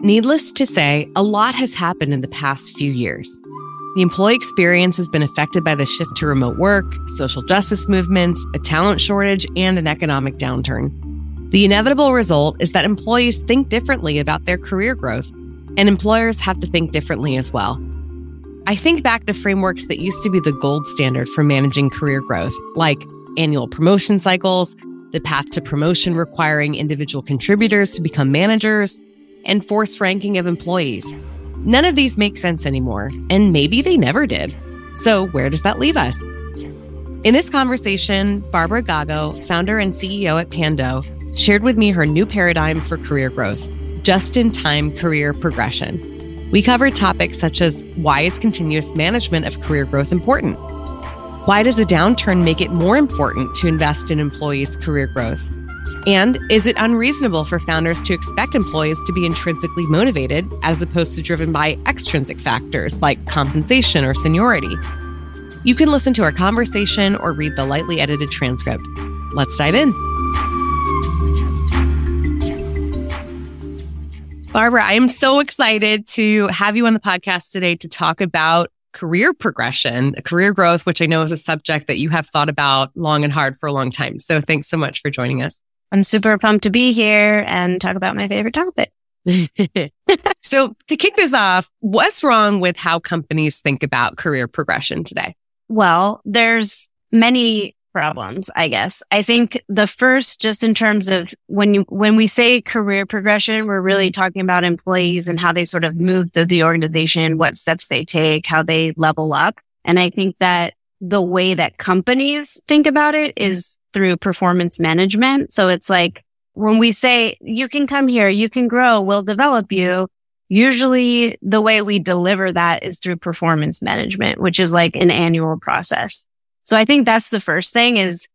Needless to say, a lot has happened in the past few years. The employee experience has been affected by the shift to remote work, social justice movements, a talent shortage, and an economic downturn. The inevitable result is that employees think differently about their career growth, and employers have to think differently as well. I think back to frameworks that used to be the gold standard for managing career growth, like annual promotion cycles, the path to promotion requiring individual contributors to become managers, and forced ranking of employees. None of these make sense anymore, and maybe they never did. So, where does that leave us? In this conversation, Barbra Gago, founder and CEO at Pando, shared with me her new paradigm for career growth just in time career progression. We covered topics such as why is continuous management of career growth important? Why does a downturn make it more important to invest in employees' career growth? And is it unreasonable for founders to expect employees to be intrinsically motivated as opposed to driven by extrinsic factors like compensation or seniority? You can listen to our conversation or read the lightly edited transcript. Let's dive in. Barbra, I am so excited to have you on the podcast today to talk about career progression, career growth, which I know is a subject that you have thought about long and hard for a long time. So thanks so much for joining us. I'm super pumped to be here and talk about my favorite topic. so to kick this off, what's wrong with how companies think about career progression today? Well, there's many problems, I guess. I think the first, just in terms of when you, when we say career progression, we're really mm-hmm. talking about employees and how they sort of move through the organization, what steps they take, how they level up. And I think that the way that companies think about it mm-hmm. is through performance management. So it's like when we say you can come here, you can grow, we'll develop you. Usually the way we deliver that is through performance management, which is like an annual process. So I think that's the first thing is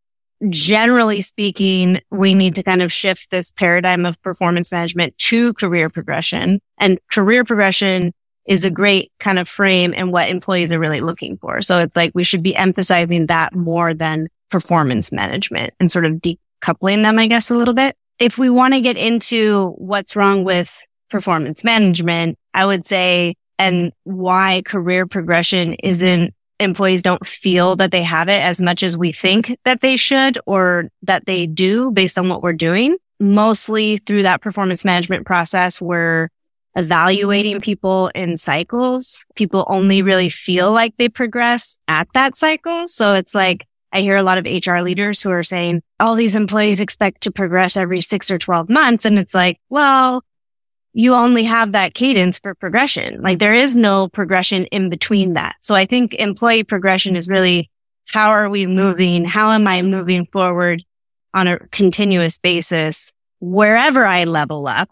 generally speaking, we need to kind of shift this paradigm of performance management to career progression and career progression is a great kind of frame and what employees are really looking for. So it's like we should be emphasizing that more than performance management and sort of decoupling them, I guess, a little bit. If we want to get into what's wrong with performance management, I would say, and why career progression isn't employees don't feel that they have it as much as we think that they should or that they do based on what we're doing. Mostly through that performance management process, we're evaluating people in cycles. People only really feel like they progress at that cycle. So it's like, I hear a lot of HR leaders who are saying all these employees expect to progress every six or 12 months. And it's like, well, you only have that cadence for progression. Like there is no progression in between that. So I think employee progression is really how are we moving? How am I moving forward on a continuous basis? Wherever I level up,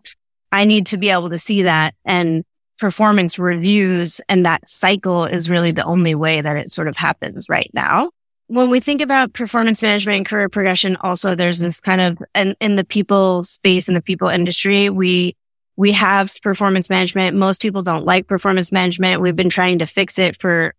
I need to be able to see that and performance reviews and that cycle is really the only way that it sort of happens right now when we think about performance management and career progression, also there's this kind of in, in the people space in the people industry, we we have performance management. Most people don't like performance management. We've been trying to fix it for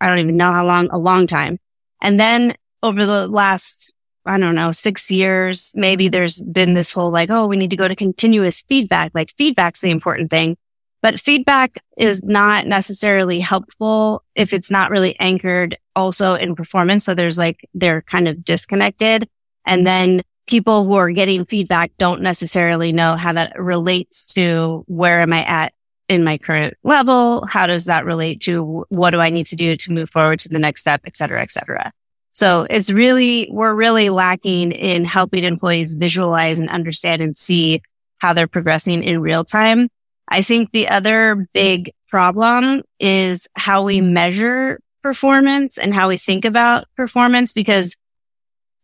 I don't even know how long, a long time. And then over the last, I don't know, six years, maybe mm-hmm. there's been this whole like, oh, we need to go to continuous feedback. Like feedback's the important thing. But feedback is not necessarily helpful if it's not really anchored also in performance. So there's like, they're kind of disconnected. And mm-hmm. then people who are getting feedback don't necessarily know how that relates to where am I at in my current level? How does that relate to what do I need to do to move forward to the next step, et cetera, et cetera. So it's really, we're really lacking in helping employees visualize and understand and see how they're progressing in real time I think the other big problem is how we measure performance and how we think about performance because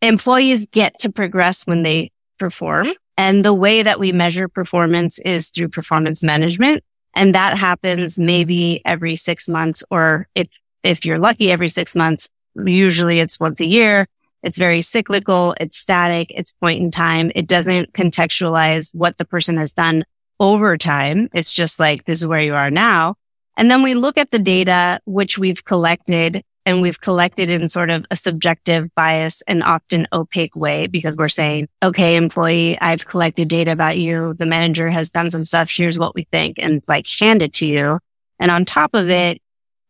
employees get to progress when they perform. And the way that we measure performance is through performance management. And that happens maybe every six months, or if, if you're lucky, every six months. Usually it's once a year. It's very cyclical. It's static. It's point in time. It doesn't contextualize what the person has done over time. It's just like, this is where you are now. And then we look at the data, which we've collected and we've collected in sort of a subjective bias and often opaque way because we're saying, okay, employee, I've collected data about you. The manager has done some stuff. Here's what we think and like hand it to you. And on top of it,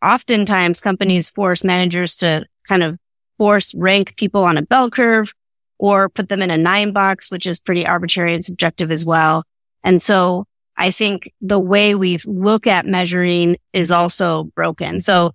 oftentimes companies force managers to kind of force rank people on a bell curve or put them in a nine box, which is pretty arbitrary and subjective as well. And so I think the way we look at measuring is also broken. So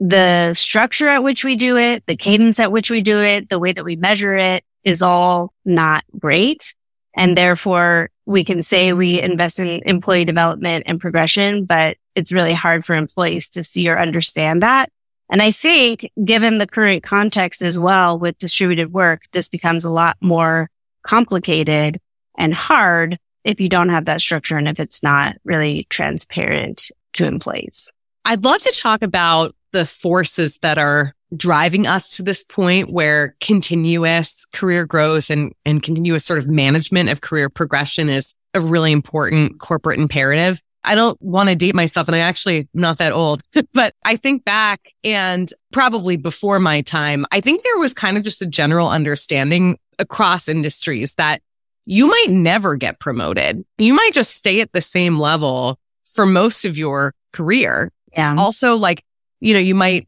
the structure at which we do it, the cadence at which we do it, the way that we measure it is all not great. And therefore we can say we invest in employee development and progression, but it's really hard for employees to see or understand that. And I think given the current context as well with distributed work, this becomes a lot more complicated and hard if you don't have that structure and if it's not really transparent to employees. I'd love to talk about the forces that are driving us to this point where continuous career growth and, and continuous sort of management of career progression is a really important corporate imperative. I don't want to date myself and I actually am not that old, but I think back and probably before my time, I think there was kind of just a general understanding across industries that you might never get promoted. You might just stay at the same level for most of your career. Yeah. Also, like, you know, you might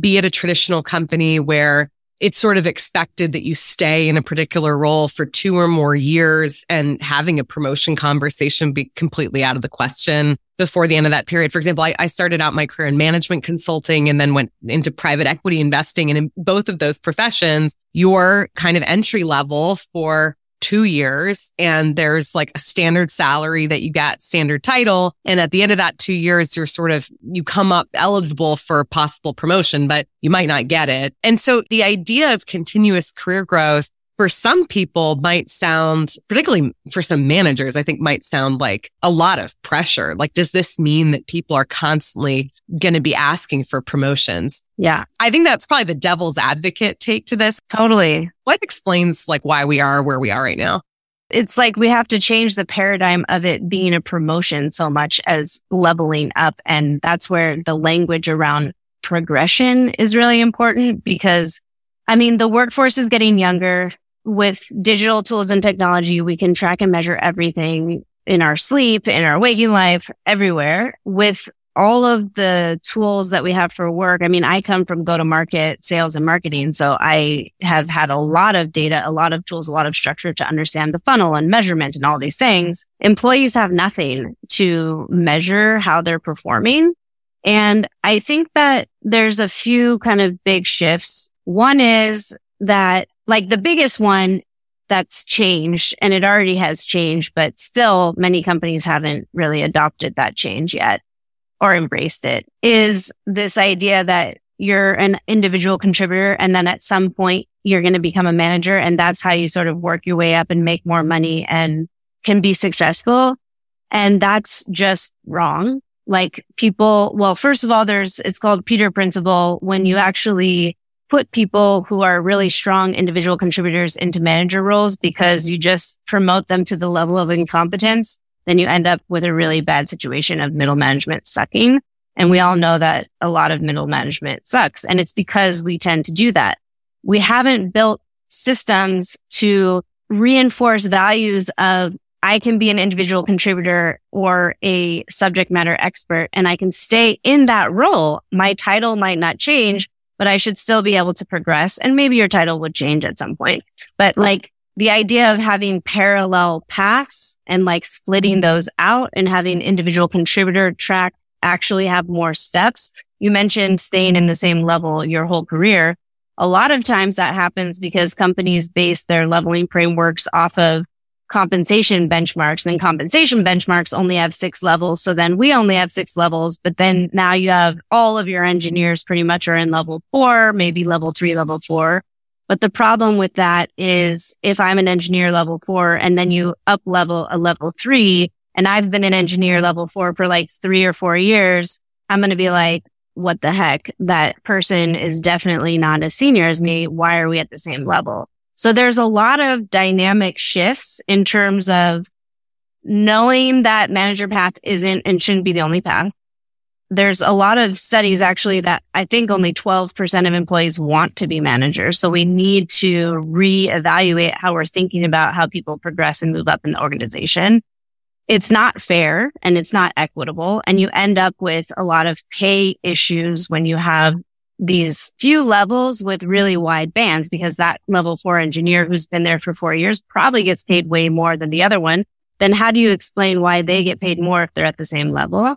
be at a traditional company where it's sort of expected that you stay in a particular role for two or more years and having a promotion conversation be completely out of the question before the end of that period. For example, I, I, started out my career in management consulting and then went into private equity investing. And in both of those professions, your kind of entry level for two years and there's like a standard salary that you get standard title. And at the end of that two years, you're sort of, you come up eligible for possible promotion, but you might not get it. And so the idea of continuous career growth for some people might sound, particularly for some managers, I think might sound like a lot of pressure. Like, does this mean that people are constantly going to be asking for promotions? Yeah. I think that's probably the devil's advocate take to this. Totally. What explains like why we are where we are right now? It's like we have to change the paradigm of it being a promotion so much as leveling up. And that's where the language around progression is really important because I mean, the workforce is getting younger with digital tools and technology, we can track and measure everything in our sleep, in our waking life, everywhere with all of the tools that we have for work. I mean, I come from go to market sales and marketing. So I have had a lot of data, a lot of tools, a lot of structure to understand the funnel and measurement and all these things. Employees have nothing to measure how they're performing. And I think that there's a few kind of big shifts. One is that like the biggest one that's changed and it already has changed, but still many companies haven't really adopted that change yet or embraced it is this idea that you're an individual contributor and then at some point you're going to become a manager and that's how you sort of work your way up and make more money and can be successful. And that's just wrong. Like people, well, first of all, there's, it's called Peter principle. When you mm-hmm. actually put people who are really strong individual contributors into manager roles because you just promote them to the level of incompetence, then you end up with a really bad situation of middle management sucking. And we all know that a lot of middle management sucks. And it's because we tend to do that. We haven't built systems to reinforce values of I can be an individual contributor or a subject matter expert and I can stay in that role. My title might not change, but I should still be able to progress. And maybe your title would change at some point. But like the idea of having parallel paths and like splitting mm-hmm. those out and having individual contributor track actually have more steps. You mentioned staying in the same level your whole career. A lot of times that happens because companies base their leveling frameworks off of compensation benchmarks and compensation benchmarks only have six levels. So then we only have six levels, but then now you have all of your engineers pretty much are in level four, maybe level three, level four. But the problem with that is if I'm an engineer level four and then you up level a level three and I've been an engineer level four for like three or four years, I'm going to be like, what the heck? That person is definitely not as senior as me. Why are we at the same level? So there's a lot of dynamic shifts in terms of knowing that manager path isn't and shouldn't be the only path, there's a lot of studies actually that I think only 12% of employees want to be managers. So we need to reevaluate how we're thinking about how people progress and move up in the organization. It's not fair and it's not equitable. And you end up with a lot of pay issues when you have these few levels with really wide bands because that level four engineer who's been there for four years probably gets paid way more than the other one. Then how do you explain why they get paid more if they're at the same level?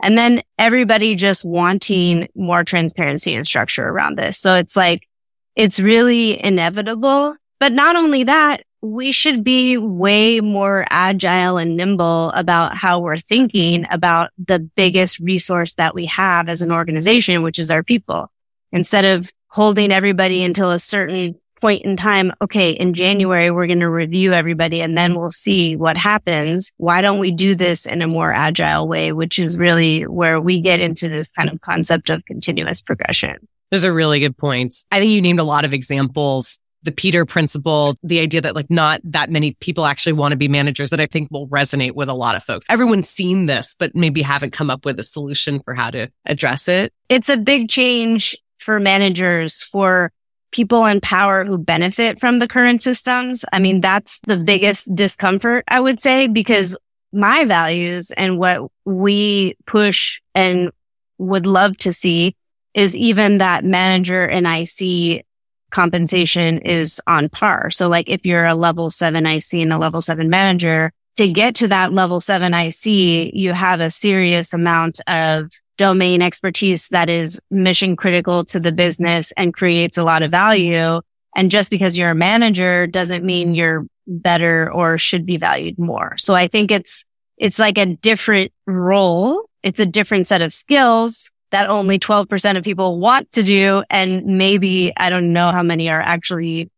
And then everybody just wanting more transparency and structure around this. So it's like, it's really inevitable. But not only that, we should be way more agile and nimble about how we're thinking about the biggest resource that we have as an organization, which is our people instead of holding everybody until a certain point in time, okay, in January, we're going to review everybody and then we'll see what happens. Why don't we do this in a more agile way, which is really where we get into this kind of concept of continuous progression. Those are really good points. I think you named a lot of examples. The Peter principle, the idea that like not that many people actually want to be managers that I think will resonate with a lot of folks. Everyone's seen this, but maybe haven't come up with a solution for how to address it. It's a big change for managers, for people in power who benefit from the current systems. I mean, that's the biggest discomfort, I would say, because my values and what we push and would love to see is even that manager and IC compensation is on par. So like if you're a level seven IC and a level seven manager, to get to that level seven IC, you have a serious amount of domain expertise that is mission critical to the business and creates a lot of value. And just because you're a manager doesn't mean you're better or should be valued more. So I think it's, it's like a different role. It's a different set of skills that only 12% of people want to do. And maybe I don't know how many are actually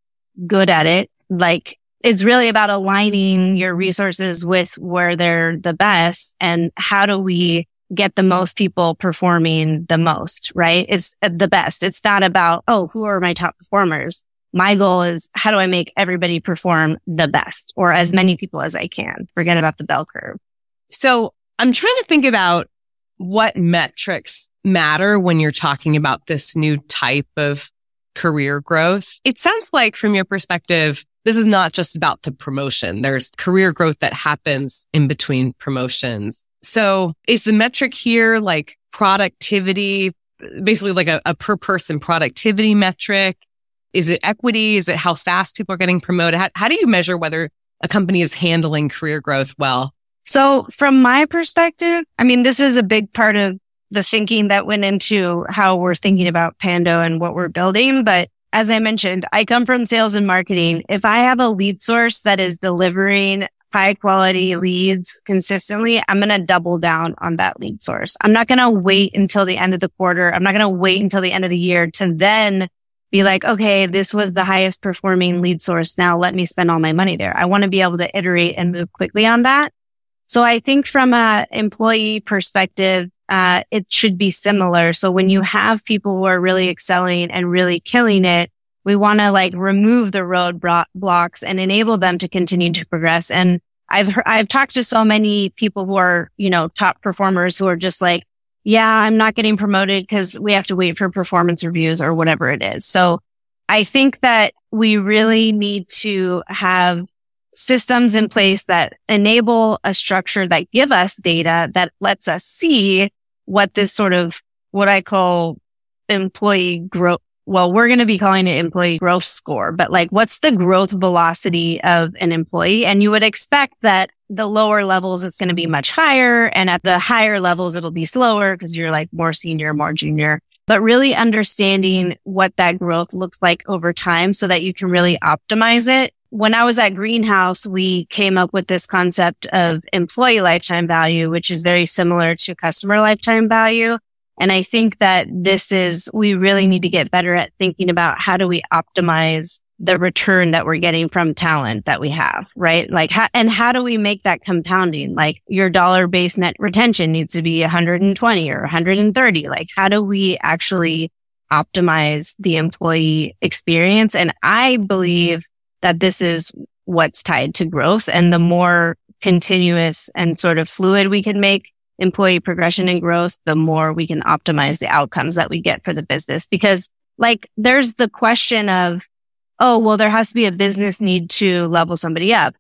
good at it. Like it's really about aligning your resources with where they're the best and how do we get the most people performing the most, right? It's uh, the best. It's not about, oh, who are my top performers? My goal is how do I make everybody perform the best or as many people as I can? Forget about the bell curve. So I'm trying to think about what metrics matter when you're talking about this new type of career growth. It sounds like from your perspective, this is not just about the promotion. There's career growth that happens in between promotions. So is the metric here like productivity, basically like a, a per person productivity metric? Is it equity? Is it how fast people are getting promoted? How, how do you measure whether a company is handling career growth well? So from my perspective, I mean, this is a big part of the thinking that went into how we're thinking about Pando and what we're building. But as I mentioned, I come from sales and marketing. If I have a lead source that is delivering high quality leads consistently, I'm going to double down on that lead source. I'm not going to wait until the end of the quarter. I'm not going to wait until the end of the year to then be like, okay, this was the highest performing lead source. Now let me spend all my money there. I want to be able to iterate and move quickly on that. So I think from a employee perspective, uh, it should be similar. So when you have people who are really excelling and really killing it, we want to like remove the roadblocks and enable them to continue to progress. And I've heard, I've talked to so many people who are, you know, top performers who are just like, yeah, I'm not getting promoted because we have to wait for performance reviews or whatever it is. So I think that we really need to have systems in place that enable a structure that give us data that lets us see what this sort of what I call employee growth well, we're going to be calling it employee growth score, but like what's the growth velocity of an employee? And you would expect that the lower levels, it's going to be much higher. And at the higher levels, it'll be slower because you're like more senior, more junior, but really understanding what that growth looks like over time so that you can really optimize it. When I was at Greenhouse, we came up with this concept of employee lifetime value, which is very similar to customer lifetime value. And I think that this is, we really need to get better at thinking about how do we optimize the return that we're getting from talent that we have, right? Like, how, and how do we make that compounding? Like your dollar based net retention needs to be 120 or 130. Like, how do we actually optimize the employee experience? And I believe that this is what's tied to growth and the more continuous and sort of fluid we can make employee progression and growth, the more we can optimize the outcomes that we get for the business. Because like there's the question of, oh, well, there has to be a business need to level somebody up.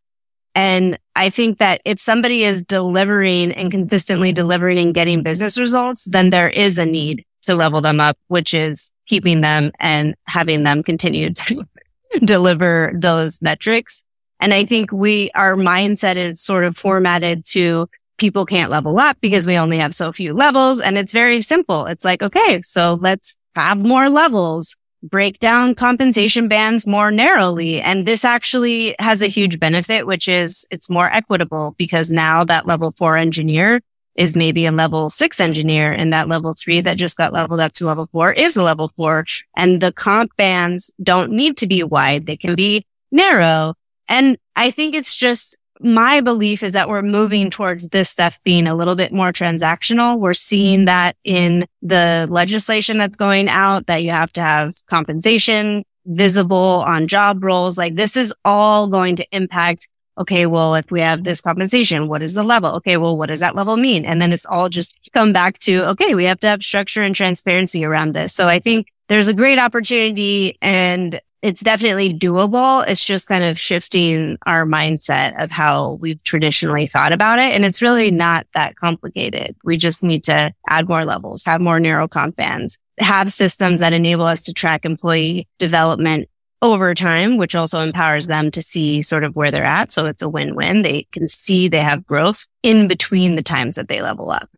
And I think that if somebody is delivering and consistently delivering and getting business results, then there is a need to level them up, which is keeping them and having them continue to deliver those metrics. And I think we, our mindset is sort of formatted to people can't level up because we only have so few levels. And it's very simple. It's like, okay, so let's have more levels, break down compensation bands more narrowly. And this actually has a huge benefit, which is it's more equitable because now that level four engineer is maybe a level six engineer and that level three that just got leveled up to level four is a level four. And the comp bands don't need to be wide. They can be narrow. And I think it's just my belief is that we're moving towards this stuff being a little bit more transactional. We're seeing that in the legislation that's going out that you have to have compensation visible on job roles. Like this is all going to impact. Okay. Well, if we have this compensation, what is the level? Okay. Well, what does that level mean? And then it's all just come back to, okay, we have to have structure and transparency around this. So I think there's a great opportunity and it's definitely doable. It's just kind of shifting our mindset of how we've traditionally thought about it. And it's really not that complicated. We just need to add more levels, have more narrow comp bands, have systems that enable us to track employee development over time, which also empowers them to see sort of where they're at. So it's a win-win. They can see they have growth in between the times that they level up.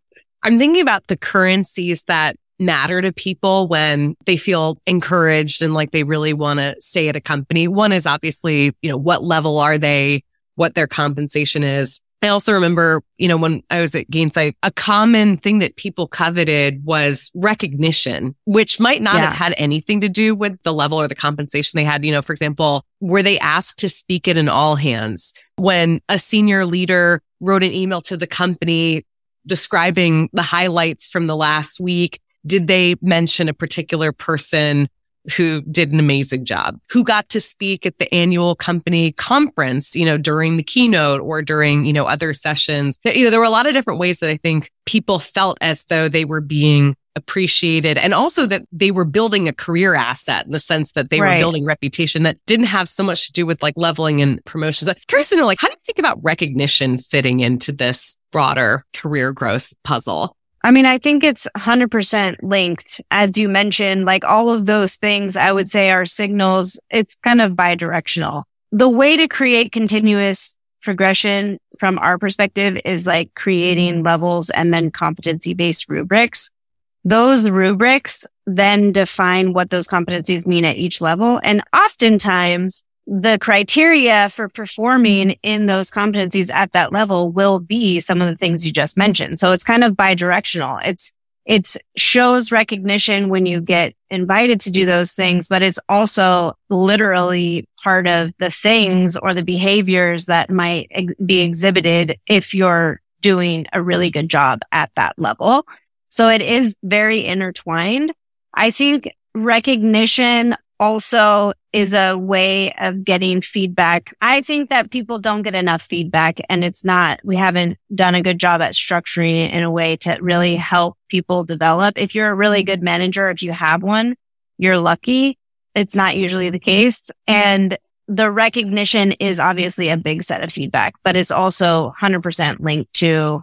I'm thinking about the currencies that matter to people when they feel encouraged and like they really want to stay at a company. One is obviously, you know, what level are they, what their compensation is. I also remember, you know, when I was at Gainsight, a common thing that people coveted was recognition, which might not yeah. have had anything to do with the level or the compensation they had. You know, for example, were they asked to speak at an all hands when a senior leader wrote an email to the company describing the highlights from the last week did they mention a particular person who did an amazing job, who got to speak at the annual company conference, you know, during the keynote or during, you know, other sessions. You know, there were a lot of different ways that I think people felt as though they were being appreciated and also that they were building a career asset in the sense that they right. were building reputation that didn't have so much to do with like leveling and promotions. I'm curious to know, like, how do you think about recognition fitting into this broader career growth puzzle? I mean, I think it's 100% linked. As you mentioned, like all of those things, I would say are signals. It's kind of bidirectional. The way to create continuous progression from our perspective is like creating mm-hmm. levels and then competency based rubrics. Those rubrics then define what those competencies mean at each level. And oftentimes the criteria for performing mm-hmm. in those competencies at that level will be some of the things you just mentioned. So it's kind of bidirectional. It's, it shows recognition when you get invited to do those things, but it's also literally part of the things or the behaviors that might be exhibited if you're doing a really good job at that level. So it is very intertwined. I think recognition also is a way of getting feedback. I think that people don't get enough feedback and it's not, we haven't done a good job at structuring it in a way to really help people develop. If you're a really good manager, if you have one, you're lucky. It's not usually the case. And the recognition is obviously a big set of feedback, but it's also 100% linked to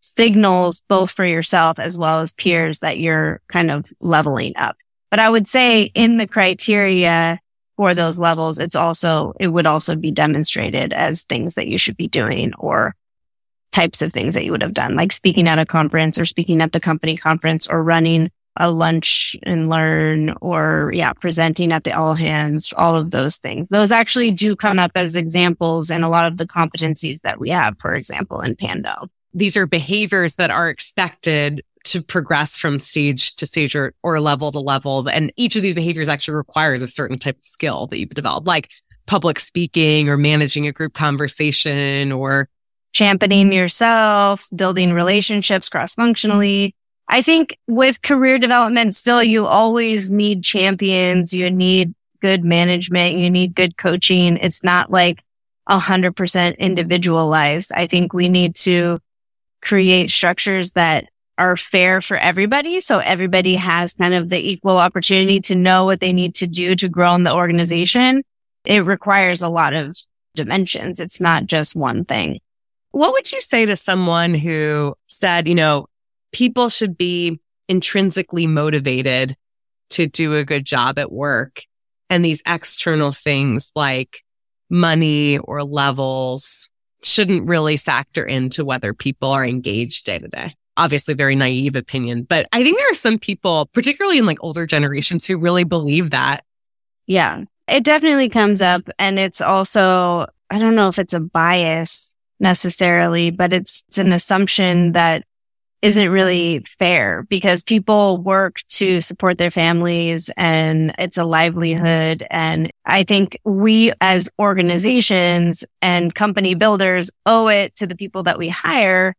signals both for yourself as well as peers that you're kind of leveling up. But I would say in the criteria for those levels, it's also, it would also be demonstrated as things that you should be doing or types of things that you would have done, like speaking at a conference or speaking at the company conference or running a lunch and learn or yeah, presenting at the all hands, all of those things. Those actually do come up as examples in a lot of the competencies that we have, for example, in Pando. These are behaviors that are expected to progress from stage to stage or, or level to level. And each of these behaviors actually requires a certain type of skill that you've developed, like public speaking or managing a group conversation or championing yourself, building relationships cross functionally. I think with career development, still you always need champions. You need good management. You need good coaching. It's not like a hundred percent individualized. I think we need to create structures that are fair for everybody. So everybody has kind of the equal opportunity to know what they need to do to grow in the organization. It requires a lot of dimensions. It's not just one thing. What would you say to someone who said, you know, people should be intrinsically motivated to do a good job at work and these external things like money or levels shouldn't really factor into whether people are engaged day to day? Obviously, very naive opinion, but I think there are some people, particularly in like older generations, who really believe that. Yeah, it definitely comes up. And it's also, I don't know if it's a bias necessarily, but it's, it's an assumption that isn't really fair because people work to support their families and it's a livelihood. And I think we as organizations and company builders owe it to the people that we hire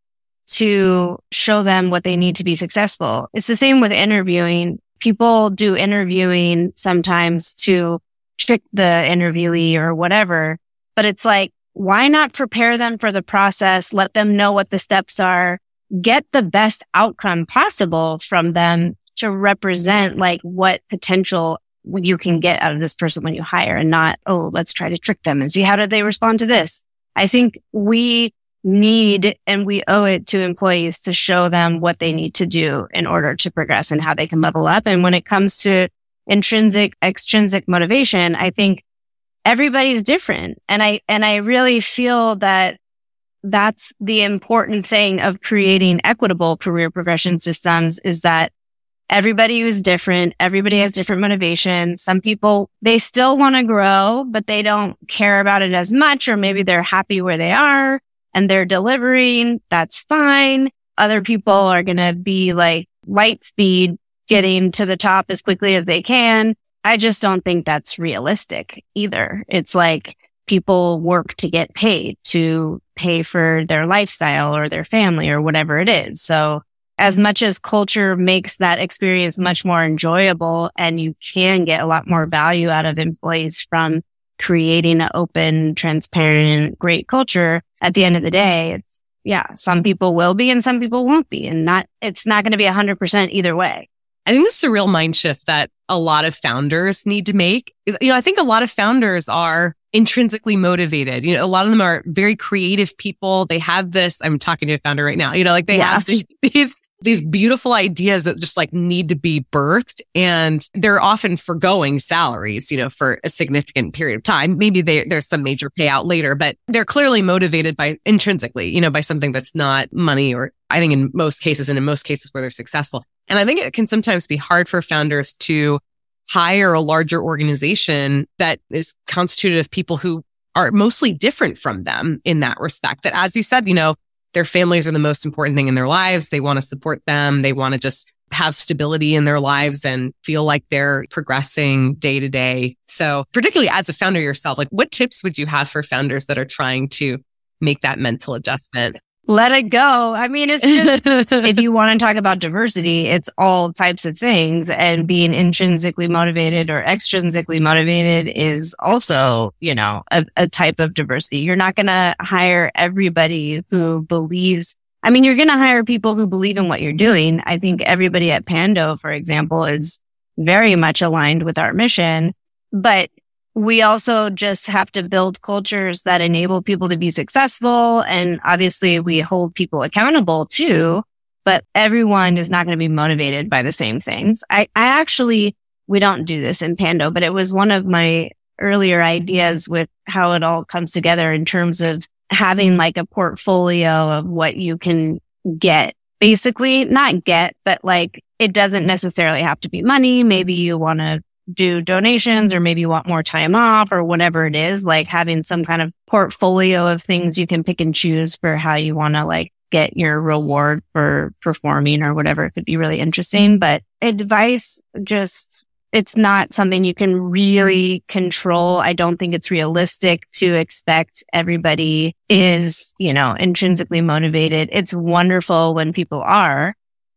to show them what they need to be successful. It's the same with interviewing. People do interviewing sometimes to trick the interviewee or whatever, but it's like, why not prepare them for the process? Let them know what the steps are, get the best outcome possible from them to represent like what potential you can get out of this person when you hire and not, oh, let's try to trick them and see how did they respond to this. I think we need and we owe it to employees to show them what they need to do in order to progress and how they can level up. And when it comes to intrinsic, extrinsic motivation, I think everybody's different. And I, and I really feel that that's the important thing of creating equitable career progression systems is that everybody is different. Everybody has different motivations. Some people, they still want to grow, but they don't care about it as much, or maybe they're happy where they are and they're delivering. That's fine. Other people are going to be like light speed getting to the top as quickly as they can. I just don't think that's realistic either. It's like people work to get paid to pay for their lifestyle or their family or whatever it is. So as much as culture makes that experience much more enjoyable and you can get a lot more value out of employees from creating an open, transparent, great culture, at the end of the day, it's, yeah, some people will be and some people won't be and not, it's not going to be a hundred percent either way. I think this is a real mind shift that a lot of founders need to make is, you know, I think a lot of founders are intrinsically motivated. You know, a lot of them are very creative people. They have this, I'm talking to a founder right now, you know, like they yes. have these, these beautiful ideas that just like need to be birthed and they're often foregoing salaries, you know, for a significant period of time. Maybe they, there's some major payout later, but they're clearly motivated by intrinsically, you know, by something that's not money or I think in most cases and in most cases where they're successful. And I think it can sometimes be hard for founders to hire a larger organization that is constituted of people who are mostly different from them in that respect. That as you said, you know, their families are the most important thing in their lives. They want to support them. They want to just have stability in their lives and feel like they're progressing day to day. So particularly as a founder yourself, like what tips would you have for founders that are trying to make that mental adjustment? Let it go. I mean, it's just, if you want to talk about diversity, it's all types of things and being intrinsically motivated or extrinsically motivated is also, you know, a, a type of diversity. You're not going to hire everybody who believes. I mean, you're going to hire people who believe in what you're doing. I think everybody at Pando, for example, is very much aligned with our mission, but we also just have to build cultures that enable people to be successful. And obviously we hold people accountable too, but everyone is not going to be motivated by the same things. I, I actually, we don't do this in Pando, but it was one of my earlier ideas with how it all comes together in terms of having like a portfolio of what you can get. Basically, not get, but like it doesn't necessarily have to be money. Maybe you want to do donations or maybe want more time off or whatever it is, like having some kind of portfolio of things you can pick and choose for how you want to like get your reward for performing or whatever. It could be really interesting, but advice just, it's not something you can really control. I don't think it's realistic to expect everybody is, you know, intrinsically motivated. It's wonderful when people are,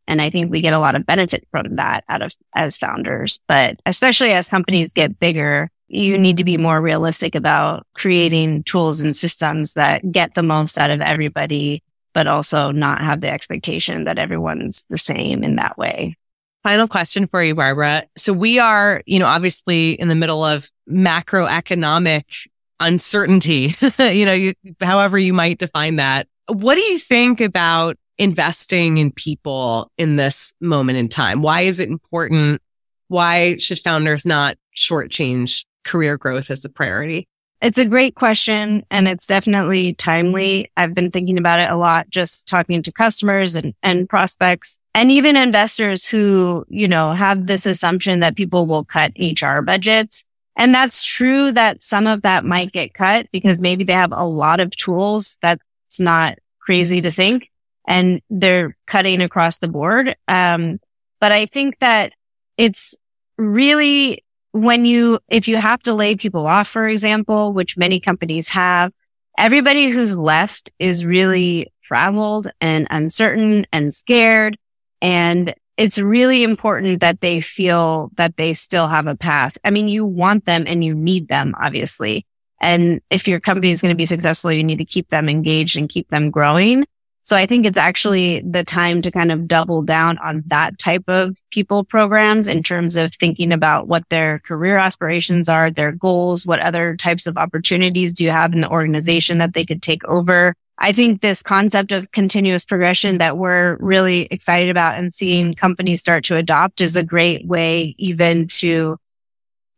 and I think we get a lot of benefit from that out of as founders. But especially as companies get bigger, you need to be more realistic about creating tools and systems that get the most out of everybody, but also not have the expectation that everyone's the same in that way. Final question for you, Barbra. So we are, you know, obviously in the middle of macroeconomic uncertainty, you know, you, however you might define that. What do you think about investing in people in this moment in time? Why is it important? Why should founders not shortchange career growth as a priority? It's a great question and it's definitely timely. I've been thinking about it a lot, just talking to customers and, and prospects and even investors who, you know, have this assumption that people will cut HR budgets. And that's true that some of that might get cut because maybe they have a lot of tools. That's not crazy to think and they're cutting across the board. Um, but I think that it's really when you, if you have to lay people off, for example, which many companies have, everybody who's left is really frazzled and uncertain and scared. And it's really important that they feel that they still have a path. I mean, you want them and you need them, obviously. And if your company is going to be successful, you need to keep them engaged and keep them growing. So I think it's actually the time to kind of double down on that type of people programs in terms of thinking about what their career aspirations are, their goals, what other types of opportunities do you have in the organization that they could take over. I think this concept of continuous progression that we're really excited about and seeing companies start to adopt is a great way even to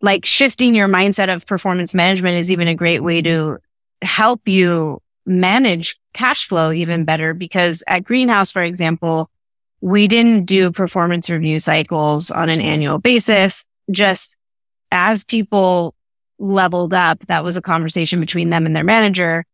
like shifting your mindset of performance management is even a great way to help you manage cash flow even better because at Greenhouse, for example, we didn't do performance review cycles on an annual basis. Just as people leveled up, that was a conversation between them and their manager.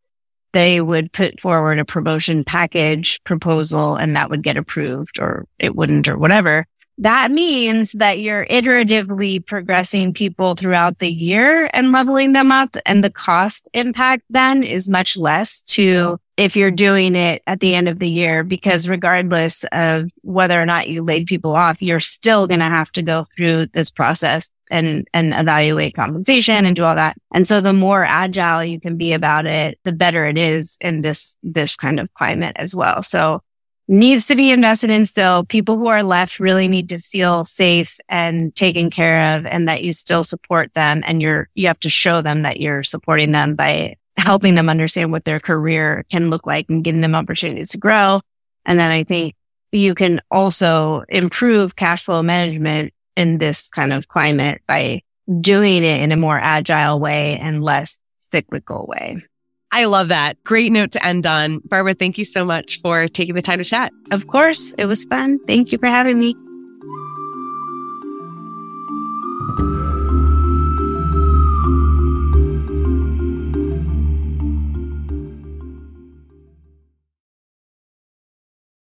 They would put forward a promotion package proposal and that would get approved or it wouldn't or whatever that means that you're iteratively progressing people throughout the year and leveling them up. And the cost impact then is much less to if you're doing it at the end of the year, because regardless of whether or not you laid people off, you're still going to have to go through this process and, and evaluate compensation and do all that. And so the more agile you can be about it, the better it is in this, this kind of climate as well. So needs to be invested in still. People who are left really need to feel safe and taken care of and that you still support them and you're, you have to show them that you're supporting them by helping them understand what their career can look like and giving them opportunities to grow. And then I think you can also improve cash flow management in this kind of climate by doing it in a more agile way and less cyclical way. I love that. Great note to end on. Barbra, thank you so much for taking the time to chat. Of course, it was fun. Thank you for having me.